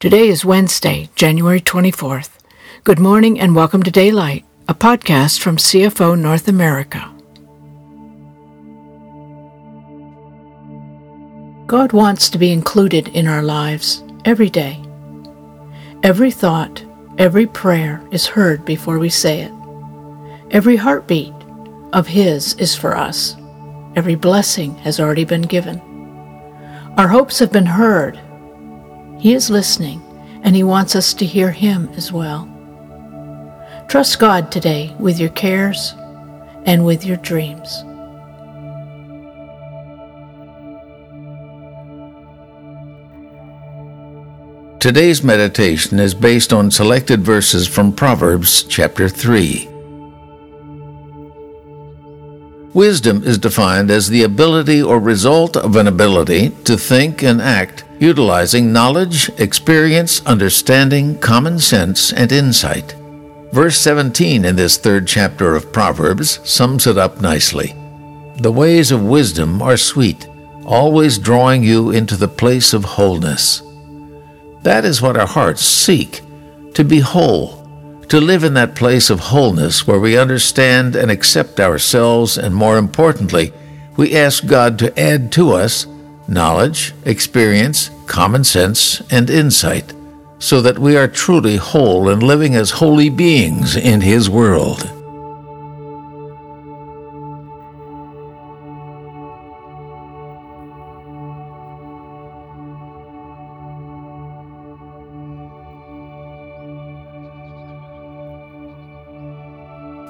Today is Wednesday, January 24th. Good morning and welcome to Daylight, a podcast from CFO North America. God wants to be included in our lives every day. Every thought, every prayer is heard before we say it. Every heartbeat of His is for us. Every blessing has already been given. Our hopes have been heard. He is listening, and He wants us to hear Him as well. Trust God today with your cares and with your dreams. Today's meditation is based on selected verses from Proverbs chapter 3. Wisdom is defined as the ability or result of an ability to think and act utilizing knowledge, experience, understanding, common sense, and insight. Verse 17 in this third chapter of Proverbs sums it up nicely. The ways of wisdom are sweet, always drawing you into the place of wholeness. That is what our hearts seek to be whole, to live in that place of wholeness where we understand and accept ourselves, and more importantly, we ask God to add to us knowledge, experience, common sense, and insight, so that we are truly whole and living as holy beings in His world.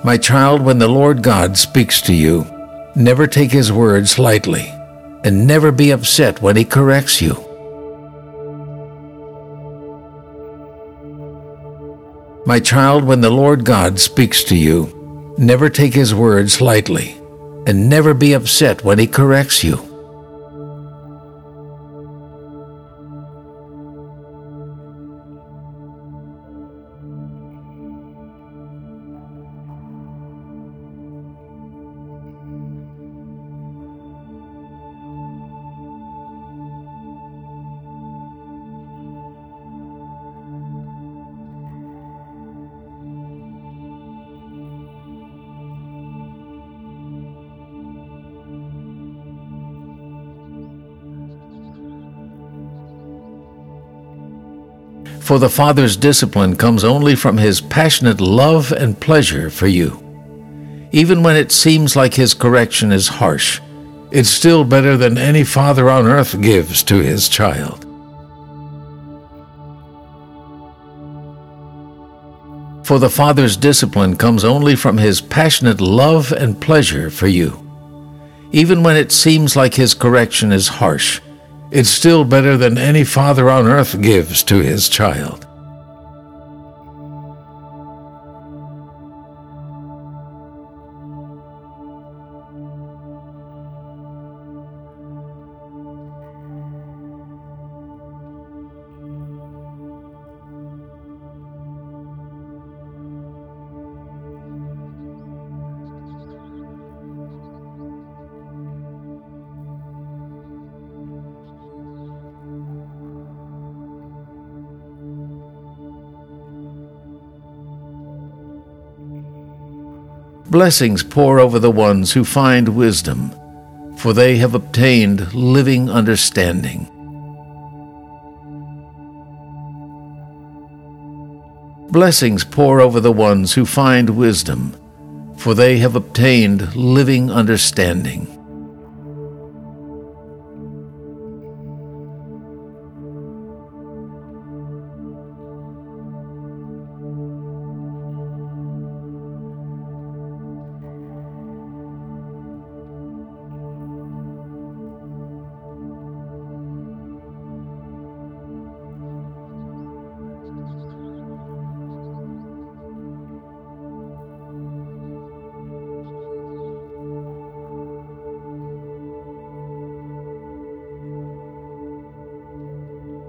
My child, when the Lord God speaks to you, never take his words lightly, and never be upset when he corrects you. My child, when the Lord God speaks to you, never take his words lightly, and never be upset when he corrects you. For the Father's discipline comes only from His passionate love and pleasure for you. Even when it seems like His correction is harsh, it's still better than any father on earth gives to his child. For the Father's discipline comes only from His passionate love and pleasure for you. Even when it seems like His correction is harsh, it's still better than any father on earth gives to his child. Blessings pour over the ones who find wisdom, for they have obtained living understanding. Blessings pour over the ones who find wisdom, for they have obtained living understanding.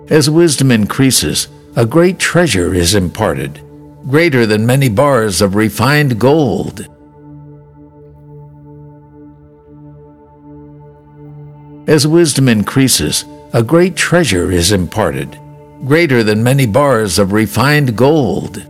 As wisdom increases, a great treasure is imparted, greater than many bars of refined gold. As wisdom increases, a great treasure is imparted, greater than many bars of refined gold.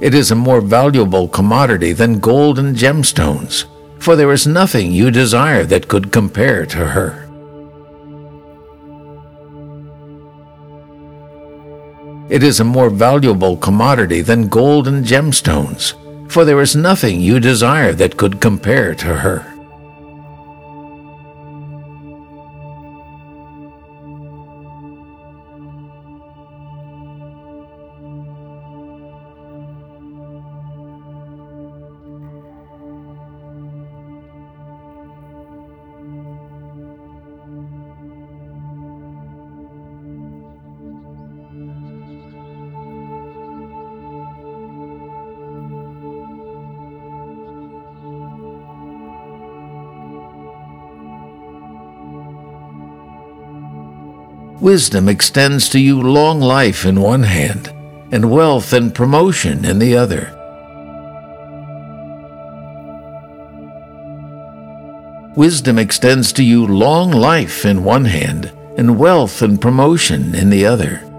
It is a more valuable commodity than gold and gemstones, for there is nothing you desire that could compare to her. It is a more valuable commodity than gold and gemstones, for there is nothing you desire that could compare to her. Wisdom extends to you long life in one hand, and wealth and promotion in the other. Wisdom extends to you long life in one hand, and wealth and promotion in the other.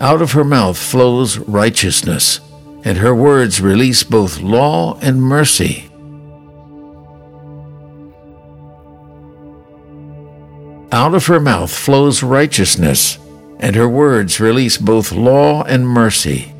Out of her mouth flows righteousness, and her words release both law and mercy. Out of her mouth flows righteousness, and her words release both law and mercy.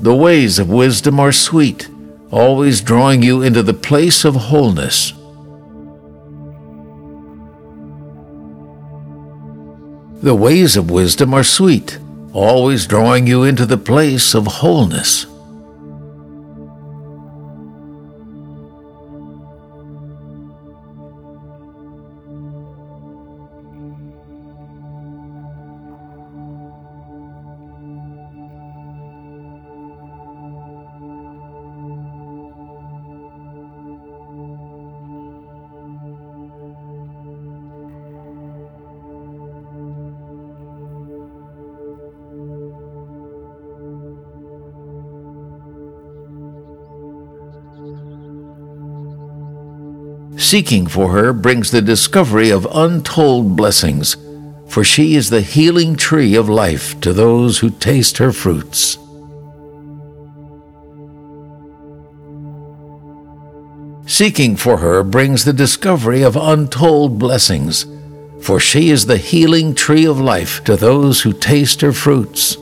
The ways of wisdom are sweet, always drawing you into the place of wholeness. The ways of wisdom are sweet, always drawing you into the place of wholeness. Seeking for her brings the discovery of untold blessings, for she is the healing tree of life to those who taste her fruits. Seeking for her brings the discovery of untold blessings, for she is the healing tree of life to those who taste her fruits.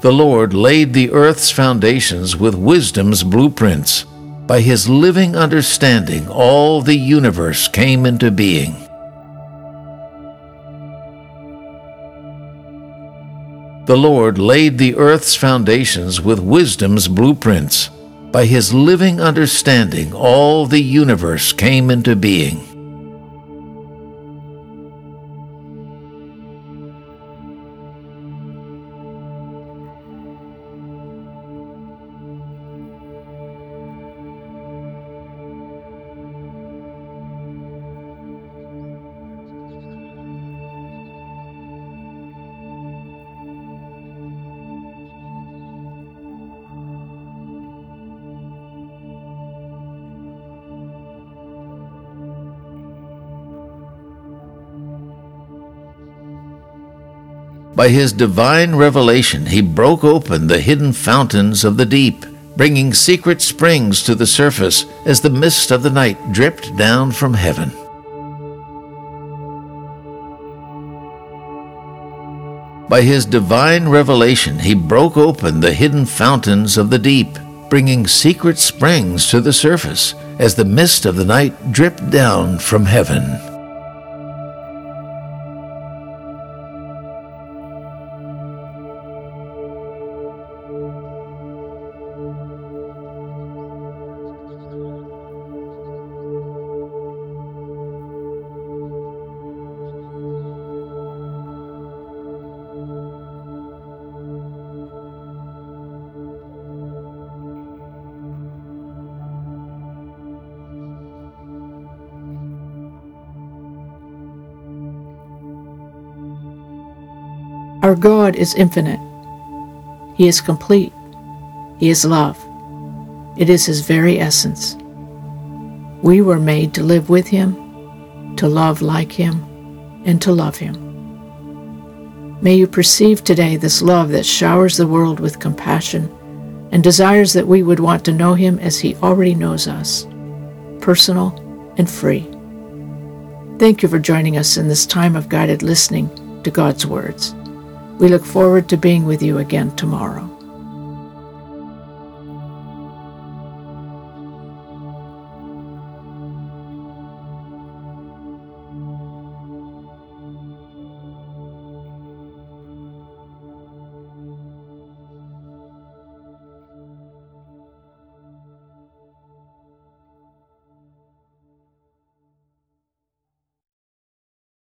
The Lord laid the earth's foundations with wisdom's blueprints. By his living understanding, all the universe came into being. The Lord laid the earth's foundations with wisdom's blueprints. By his living understanding, all the universe came into being. By his divine revelation, he broke open the hidden fountains of the deep, bringing secret springs to the surface as the mist of the night dripped down from heaven. By his divine revelation, he broke open the hidden fountains of the deep, bringing secret springs to the surface as the mist of the night dripped down from heaven. Our God is infinite. He is complete. He is love. It is His very essence. We were made to live with Him, to love like Him, and to love Him. May you perceive today this love that showers the world with compassion and desires that we would want to know Him as He already knows us, personal and free. Thank you for joining us in this time of guided listening to God's words. We look forward to being with you again tomorrow.